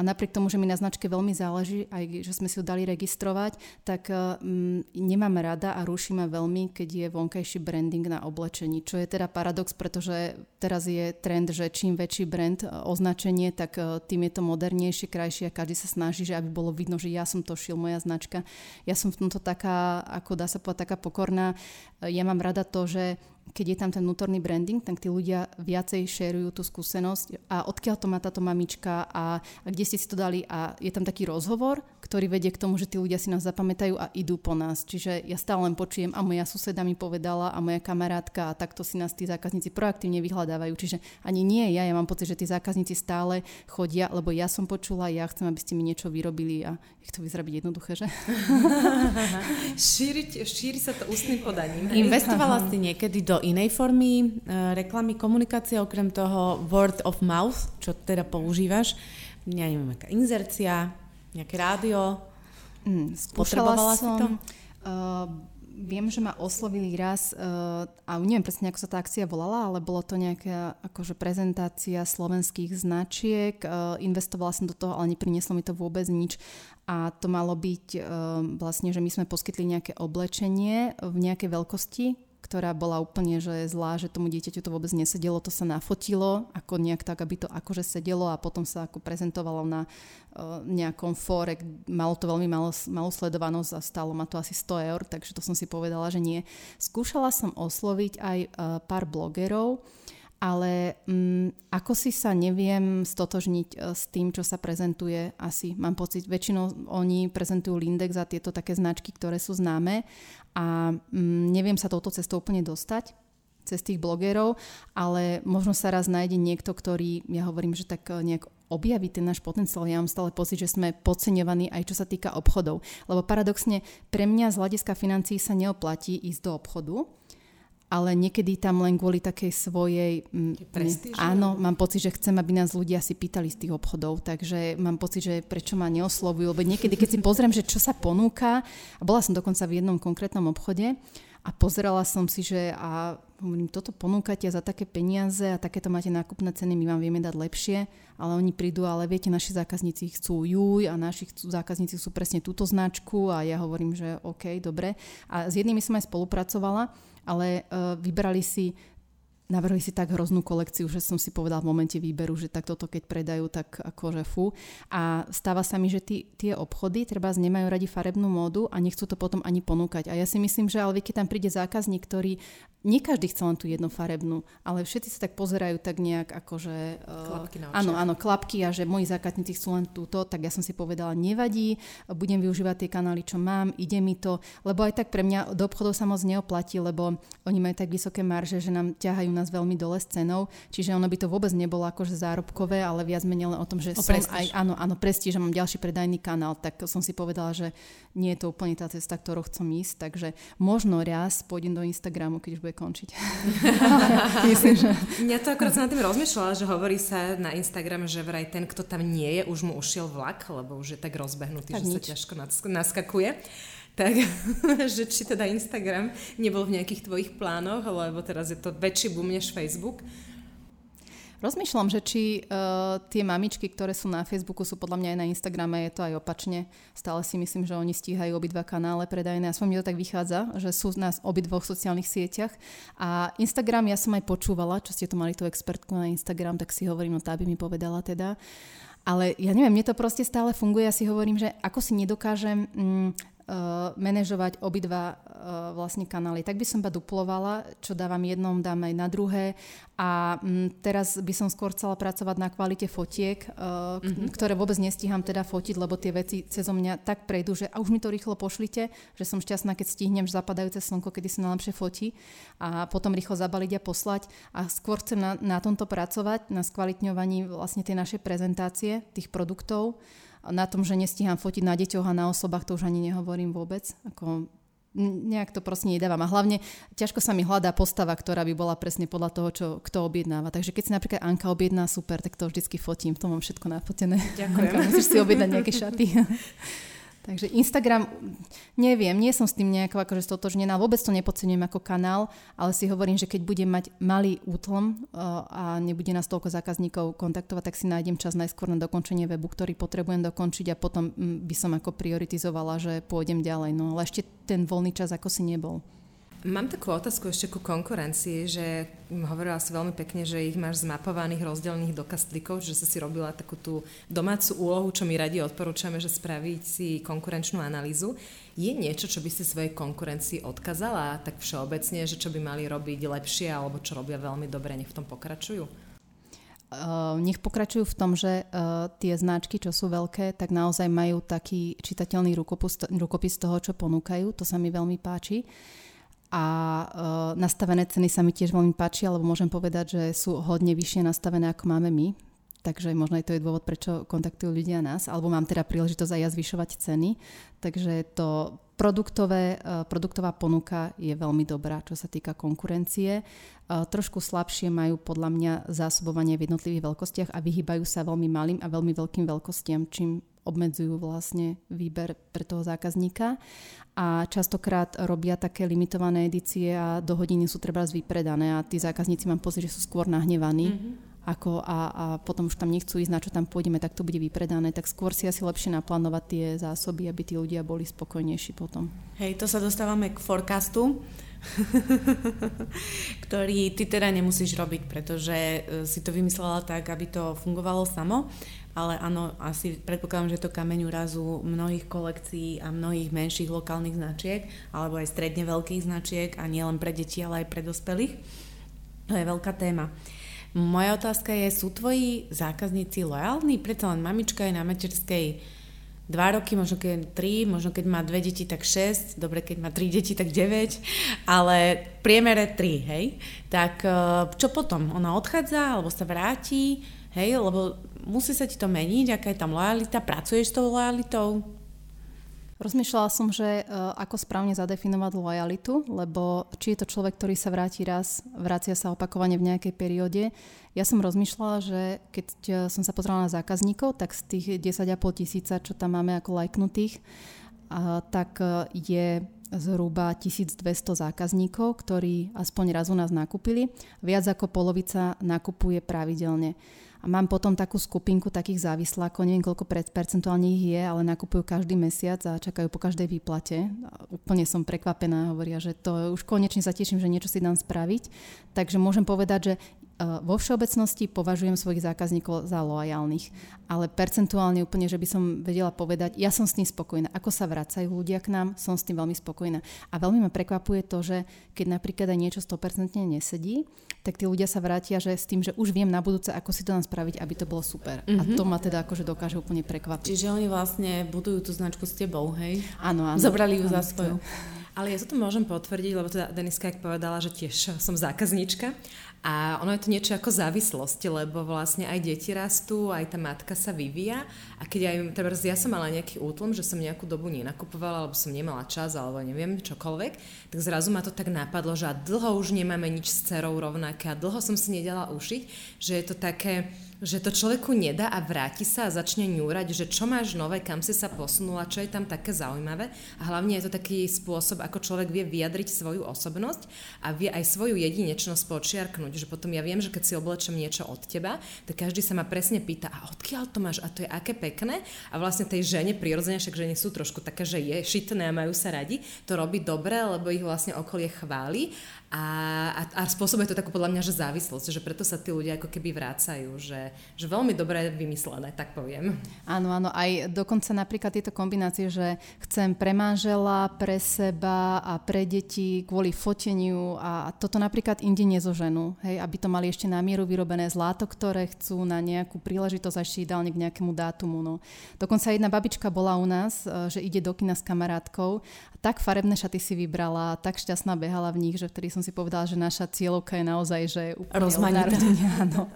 B: a napriek tomu, že mi na značke veľmi záleží, aj že sme si ju dali registrovať, tak um, nemám rada a ruší ma veľmi, keď je vonkajší branding na oblečení. Čo je teda paradox, pretože teraz je trend, že čím väčší brand, e, označenie, tak uh, tým je to modernejšie, krajšie a každý sa snaží, že aby bolo vidno, že ja som to šil, moja značka. Ja som v tomto taká, ako dá sa povedať, taká pokorná. Ja mám rada to, že keď je tam ten vnútorný branding, tak tí ľudia viacej šerujú tú skúsenosť. A odkiaľ to má táto mamička a, a kde ste si to dali? A je tam taký rozhovor, ktorý vedie k tomu, že tí ľudia si nás zapamätajú a idú po nás. Čiže ja stále len počujem a moja suseda mi povedala a moja kamarátka a takto si nás tí zákazníci proaktívne vyhľadávajú. Čiže ani nie ja, ja mám pocit, že tí zákazníci stále chodia, lebo ja som počula, ja chcem, aby ste mi niečo vyrobili a ich to vyzerá byť jednoduché, že?
C: Šíriť, šíri sa to ústnym podaním.
A: Investovala si niekedy do inej formy e, reklamy, komunikácie, okrem toho word of mouth, čo teda používaš? Ja neviem, aká inzercia, nejaké rádio?
B: Mm, skúšala som, si to? Uh, viem, že ma oslovili raz uh, a neviem presne, ako sa tá akcia volala, ale bolo to nejaká akože prezentácia slovenských značiek. Uh, investovala som do toho, ale neprinieslo mi to vôbec nič. A to malo byť uh, vlastne, že my sme poskytli nejaké oblečenie v nejakej veľkosti, ktorá bola úplne že zlá, že tomu dieťaťu to vôbec nesedelo, to sa nafotilo ako nejak tak, aby to akože sedelo a potom sa ako prezentovalo na uh, nejakom fóre, malo to veľmi malo, malú sledovanosť a stalo ma to asi 100 eur, takže to som si povedala, že nie. Skúšala som osloviť aj uh, pár blogerov, ale um, ako si sa neviem stotožniť uh, s tým, čo sa prezentuje asi. Mám pocit, väčšinou oni prezentujú Lindex a tieto také značky, ktoré sú známe a mm, neviem sa touto cestou úplne dostať cez tých blogerov, ale možno sa raz nájde niekto, ktorý, ja hovorím, že tak eh, nejak objaví ten náš potenciál. Ja mám stále pocit, že sme podceňovaní aj čo sa týka obchodov. Lebo paradoxne pre mňa z hľadiska financií sa neoplatí ísť do obchodu, ale niekedy tam len kvôli takej svojej...
C: Mm, Prestíž,
B: áno, mám pocit, že chcem, aby nás ľudia si pýtali z tých obchodov, takže mám pocit, že prečo ma neoslovujú, lebo niekedy, keď si pozriem, že čo sa ponúka, a bola som dokonca v jednom konkrétnom obchode a pozerala som si, že a hovorím, toto ponúkate za také peniaze a takéto máte nákupné ceny, my vám vieme dať lepšie, ale oni prídu, ale viete, naši zákazníci chcú juj a naši chcú, zákazníci sú presne túto značku. A ja hovorím, že OK, dobre. A s jednými som aj spolupracovala, ale uh, vybrali si navrhli si tak hroznú kolekciu, že som si povedala v momente výberu, že tak toto keď predajú, tak akože fú. A stáva sa mi, že tí, tie obchody treba nemajú radi farebnú módu a nechcú to potom ani ponúkať. A ja si myslím, že ale keď tam príde zákazník, ktorý nie každý chce len tú jednofarebnú, ale všetci sa tak pozerajú tak nejak akože...
C: Eh, klapky na
B: Áno, áno, klapky a že moji zákazníci chcú len túto, tak ja som si povedala, nevadí, budem využívať tie kanály, čo mám, ide mi to, lebo aj tak pre mňa do obchodov sa moc neoplatí, lebo oni majú tak vysoké marže, že nám ťahajú nás veľmi dole s cenou, čiže ono by to vôbec nebolo akože zárobkové, ale viac menej len o tom, že o som prestíž. aj, áno, áno, prestíž, že mám ďalší predajný kanál, tak som si povedala, že nie je to úplne tá cesta, ktorou chcem ísť, takže možno raz pôjdem do Instagramu, keď už bude končiť.
C: Myslím, že... Mňa to akorát sa na tým rozmýšľala, že hovorí sa na Instagram, že vraj ten, kto tam nie je, už mu ušiel vlak, lebo už je tak rozbehnutý, tak že nič. sa ťažko naskakuje. Tak, že či teda Instagram nebol v nejakých tvojich plánoch, lebo teraz je to väčší boom než Facebook.
B: Rozmýšľam, že či uh, tie mamičky, ktoré sú na Facebooku, sú podľa mňa aj na Instagrame, je to aj opačne. Stále si myslím, že oni stíhajú obidva kanále predajné. Aspoň mi to tak vychádza, že sú na obidvoch sociálnych sieťach. A Instagram, ja som aj počúvala, čo ste tu mali tú expertku na Instagram, tak si hovorím, no tá by mi povedala teda. Ale ja neviem, mne to proste stále funguje. Ja si hovorím, že ako si nedokážem mm, manažovať obidva uh, vlastne kanály. Tak by som iba duplovala, čo dávam jednom, dám aj na druhé a m, teraz by som skôr chcela pracovať na kvalite fotiek, mm-hmm. ktoré vôbec nestíham teda fotiť, lebo tie veci cez mňa tak prejdú, že a už mi to rýchlo pošlite, že som šťastná, keď stihnem zapadajúce slnko, kedy sa najlepšie fotí a potom rýchlo zabaliť a poslať a skôr chcem na, na tomto pracovať, na skvalitňovaní vlastne tej našej prezentácie, tých produktov na tom, že nestíham fotiť na deťoch a na osobách, to už ani nehovorím vôbec. Ako nejak to proste nedávam. A hlavne ťažko sa mi hľadá postava, ktorá by bola presne podľa toho, čo kto objednáva. Takže keď si napríklad Anka objedná, super, tak to vždycky fotím. V tom mám všetko nafotené.
C: Ďakujem. Anka,
B: musíš si objednať nejaké šaty. Takže Instagram, neviem, nie som s tým nejako akože stotožnená, vôbec to nepodceňujem ako kanál, ale si hovorím, že keď budem mať malý útlm uh, a nebude nás toľko zákazníkov kontaktovať, tak si nájdem čas najskôr na dokončenie webu, ktorý potrebujem dokončiť a potom mm, by som ako prioritizovala, že pôjdem ďalej. No ale ešte ten voľný čas ako si nebol.
C: Mám takú otázku ešte ku konkurencii, že hovorila si veľmi pekne, že ich máš zmapovaných, rozdelených do kastlíkov, že si si robila takú tú domácu úlohu, čo my radi odporúčame, že spraviť si konkurenčnú analýzu. Je niečo, čo by si svojej konkurencii odkazala tak všeobecne, že čo by mali robiť lepšie alebo čo robia veľmi dobre, nech v tom pokračujú?
B: Uh, nech pokračujú v tom, že uh, tie značky, čo sú veľké, tak naozaj majú taký čitateľný rukopis, rukopis toho, čo ponúkajú. To sa mi veľmi páči a uh, nastavené ceny sa mi tiež veľmi páčia, lebo môžem povedať, že sú hodne vyššie nastavené, ako máme my. Takže možno aj to je dôvod, prečo kontaktujú ľudia nás, alebo mám teda príležitosť aj ja zvyšovať ceny. Takže to produktové, uh, produktová ponuka je veľmi dobrá, čo sa týka konkurencie. Uh, trošku slabšie majú podľa mňa zásobovanie v jednotlivých veľkostiach a vyhýbajú sa veľmi malým a veľmi veľkým veľkostiam, čím obmedzujú vlastne výber pre toho zákazníka a častokrát robia také limitované edície a do hodiny sú treba vypredané a tí zákazníci mám pocit, že sú skôr nahnevaní. Mm-hmm ako a, a potom už tam nechcú ísť, na čo tam pôjdeme, tak to bude vypredané, tak skôr si asi lepšie naplánovať tie zásoby, aby tí ľudia boli spokojnejší potom.
A: Hej, to sa dostávame k forecastu, ktorý ty teda nemusíš robiť, pretože e, si to vymyslela tak, aby to fungovalo samo ale áno, asi predpokladám, že to kameň úrazu mnohých kolekcií a mnohých menších lokálnych značiek, alebo aj stredne veľkých značiek a nielen pre deti, ale aj pre dospelých. To je veľká téma. Moja otázka je, sú tvoji zákazníci lojálni? Preto len mamička je na materskej 2 roky, možno keď 3, možno keď má dve deti, tak 6, dobre, keď má 3 deti, tak 9, ale priemere 3, hej? Tak eh, čo potom? Ona odchádza alebo sa vráti? Hej, lebo musí sa ti to meniť, aká je tam lojalita, pracuješ s tou lojalitou?
B: Rozmýšľala som, že uh, ako správne zadefinovať lojalitu, lebo či je to človek, ktorý sa vráti raz, vracia sa opakovane v nejakej perióde. Ja som rozmýšľala, že keď e, som sa pozrela na zákazníkov, tak z tých 10,5 tisíca, čo tam máme ako lajknutých, tak uh, je zhruba 1200 zákazníkov, ktorí aspoň raz u nás nakúpili. Viac ako polovica nakupuje pravidelne. A mám potom takú skupinku takých závislákov, neviem koľko percentuálne ich je, ale nakupujú každý mesiac a čakajú po každej výplate. A úplne som prekvapená, hovoria, že to už konečne sa teším, že niečo si dám spraviť. Takže môžem povedať, že vo všeobecnosti považujem svojich zákazníkov za loajálnych, ale percentuálne úplne, že by som vedela povedať, ja som s tým spokojná. Ako sa vracajú ľudia k nám, som s tým veľmi spokojná. A veľmi ma prekvapuje to, že keď napríklad aj niečo 100% nesedí, tak tí ľudia sa vrátia, že s tým, že už viem na budúce, ako si to nám spraviť, aby to bolo super. Mm-hmm. A mhm. to ma teda akože dokáže úplne prekvapiť.
A: Čiže oni vlastne budujú tú značku s tebou, hej?
B: Áno, áno.
A: Zobrali ju áno, za svoju.
C: Ale ja to môžem potvrdiť, lebo teda Deniska, jak povedala, že tiež som zákazníčka a ono je to niečo ako závislosť, lebo vlastne aj deti rastú, aj tá matka sa vyvíja. A keď aj, teda ja som mala nejaký útlom, že som nejakú dobu nenakupovala, alebo som nemala čas, alebo neviem, čokoľvek, tak zrazu ma to tak napadlo, že dlho už nemáme nič s cerou rovnaké a dlho som si nedala ušiť, že je to také, že to človeku nedá a vráti sa a začne ňúrať, že čo máš nové, kam si sa posunula, čo je tam také zaujímavé. A hlavne je to taký spôsob, ako človek vie vyjadriť svoju osobnosť a vie aj svoju jedinečnosť počiarknúť, že potom ja viem, že keď si oblečem niečo od teba, tak každý sa ma presne pýta, a odkiaľ to máš a to je aké pekné. A vlastne tej žene prirodzene, však ženy sú trošku také, že je šitné a majú sa radi, to robí dobre, lebo ich vlastne okolie chváli a, a, a spôsobuje to takú podľa mňa, že závislosť, že preto sa tí ľudia ako keby vrácajú, že že, veľmi dobre vymyslené, tak poviem.
B: Áno, áno, aj dokonca napríklad tieto kombinácie, že chcem pre manžela, pre seba a pre deti kvôli foteniu a toto napríklad inde nezoženú, hej, aby to mali ešte na mieru vyrobené zlato, ktoré chcú na nejakú príležitosť až ideálne k nejakému dátumu. No. Dokonca jedna babička bola u nás, e, že ide do kina s kamarátkou a tak farebné šaty si vybrala, tak šťastná behala v nich, že vtedy som si povedala, že naša cieľovka je naozaj, že úplne
A: Rozmanitá.
B: áno,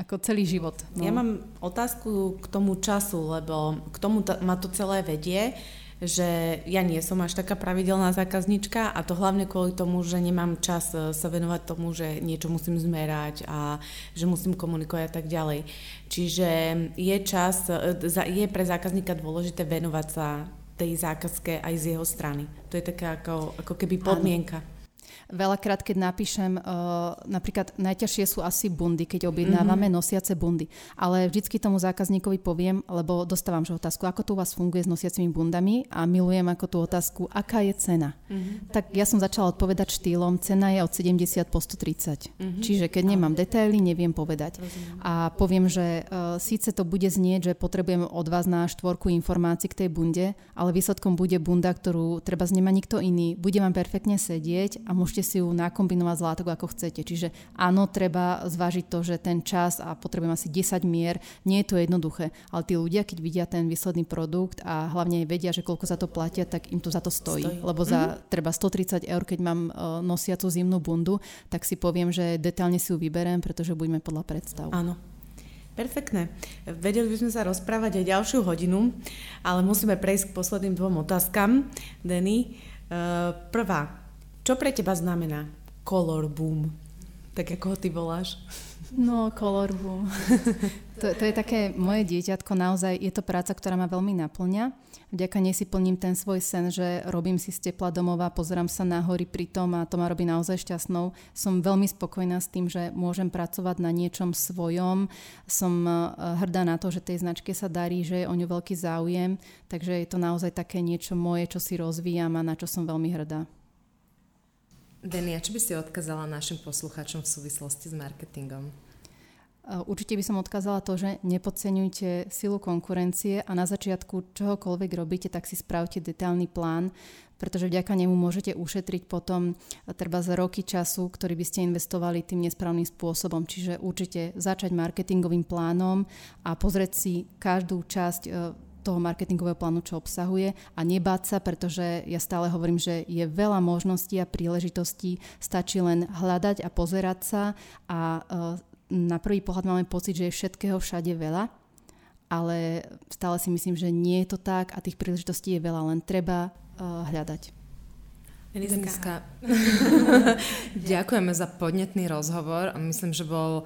B: ako celý život. No.
A: Ja mám otázku k tomu času, lebo k tomu ta, ma to celé vedie, že ja nie som až taká pravidelná zákaznička a to hlavne kvôli tomu, že nemám čas e, sa venovať tomu, že niečo musím zmerať a že musím komunikovať a tak ďalej. Čiže je čas, e, je pre zákazníka dôležité venovať sa tej zákazke aj z jeho strany. To je taká ako, ako keby podmienka. Áno.
B: Veľakrát, keď napíšem, uh, napríklad najťažšie sú asi bundy, keď objednávame mm-hmm. nosiace bundy. Ale vždycky tomu zákazníkovi poviem, lebo dostávam že otázku, ako to u vás funguje s nosiacimi bundami a milujem ako tú otázku, aká je cena. Mm-hmm. Tak ja som začala odpovedať štýlom, cena je od 70 po 130. Mm-hmm. Čiže keď nemám detaily, neviem povedať. Rozumiem. A poviem, že uh, síce to bude znieť, že potrebujem od vás na štvorku informácií k tej bunde, ale výsledkom bude bunda, ktorú treba z nikto iný. Bude vám perfektne sedieť a môžete môžete si ju nakombinovať z látok, ako chcete. Čiže áno, treba zvážiť to, že ten čas a potrebujem asi 10 mier, nie je to jednoduché. Ale tí ľudia, keď vidia ten výsledný produkt a hlavne vedia, že koľko za to platia, tak im to za to stojí. stojí. Lebo za mm-hmm. treba 130 eur, keď mám uh, nosiacu zimnú bundu, tak si poviem, že detálne si ju vyberiem, pretože budeme podľa predstav.
A: Áno. Perfektné. Vedeli by sme sa rozprávať aj ďalšiu hodinu, ale musíme prejsť k posledným dvom otázkam. Denny, uh, prvá. Čo pre teba znamená color boom? Tak ako ho ty voláš?
B: No, color boom. to, to je také moje dieťatko, naozaj je to práca, ktorá ma veľmi naplňa. Vďaka nej si plním ten svoj sen, že robím si z tepla domova, pozerám sa na hory pri tom a to ma robí naozaj šťastnou. Som veľmi spokojná s tým, že môžem pracovať na niečom svojom. Som eh, hrdá na to, že tej značke sa darí, že je o ňu veľký záujem. Takže je to naozaj také niečo moje, čo si rozvíjam a na čo som veľmi hrdá.
C: Denia, čo by si odkázala našim poslucháčom v súvislosti s marketingom?
B: Určite by som odkázala to, že nepodceňujte silu konkurencie a na začiatku čohokoľvek robíte, tak si spravte detailný plán, pretože vďaka nemu môžete ušetriť potom treba za roky času, ktorý by ste investovali tým nesprávnym spôsobom. Čiže určite začať marketingovým plánom a pozrieť si každú časť toho marketingového plánu, čo obsahuje a nebáť sa, pretože ja stále hovorím, že je veľa možností a príležitostí, stačí len hľadať a pozerať sa a e, na prvý pohľad máme pocit, že je všetkého všade veľa, ale stále si myslím, že nie je to tak a tých príležitostí je veľa, len treba uh, hľadať.
C: Deniska. Ďakujeme za podnetný rozhovor. Myslím, že bol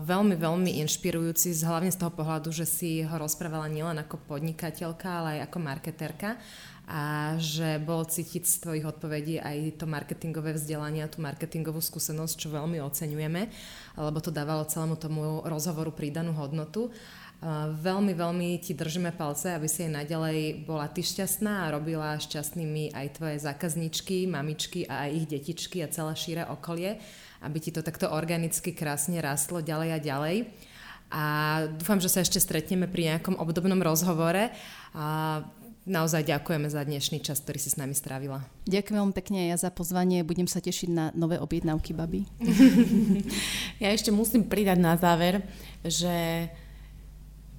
C: veľmi, veľmi inšpirujúci, hlavne z toho pohľadu, že si ho rozprávala nielen ako podnikateľka, ale aj ako marketérka a že bolo cítiť z tvojich odpovedí aj to marketingové vzdelanie a tú marketingovú skúsenosť, čo veľmi oceňujeme, lebo to dávalo celému tomu rozhovoru pridanú hodnotu. Veľmi, veľmi ti držíme palce, aby si aj naďalej bola ty šťastná a robila šťastnými aj tvoje zákazničky, mamičky a aj ich detičky a celé šíre okolie, aby ti to takto organicky krásne rastlo ďalej a ďalej. A dúfam, že sa ešte stretneme pri nejakom obdobnom rozhovore. A naozaj ďakujeme za dnešný čas, ktorý si s nami strávila.
B: Ďakujem veľmi pekne ja za pozvanie. Budem sa tešiť na nové objednávky, baby.
A: ja ešte musím pridať na záver, že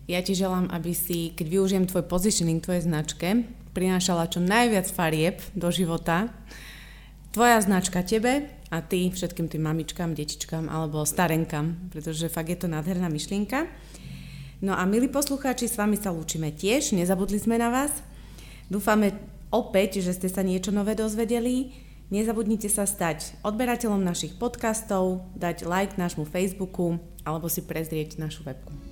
A: ja ti želám, aby si, keď využijem tvoj positioning, tvoje značke, prinášala čo najviac farieb do života. Tvoja značka tebe a ty všetkým tým mamičkám, detičkám alebo starenkám, pretože fakt je to nádherná myšlienka. No a milí poslucháči, s vami sa lúčime tiež, nezabudli sme na vás. Dúfame opäť, že ste sa niečo nové dozvedeli. Nezabudnite sa stať odberateľom našich podcastov, dať like nášmu Facebooku alebo si prezrieť našu webku.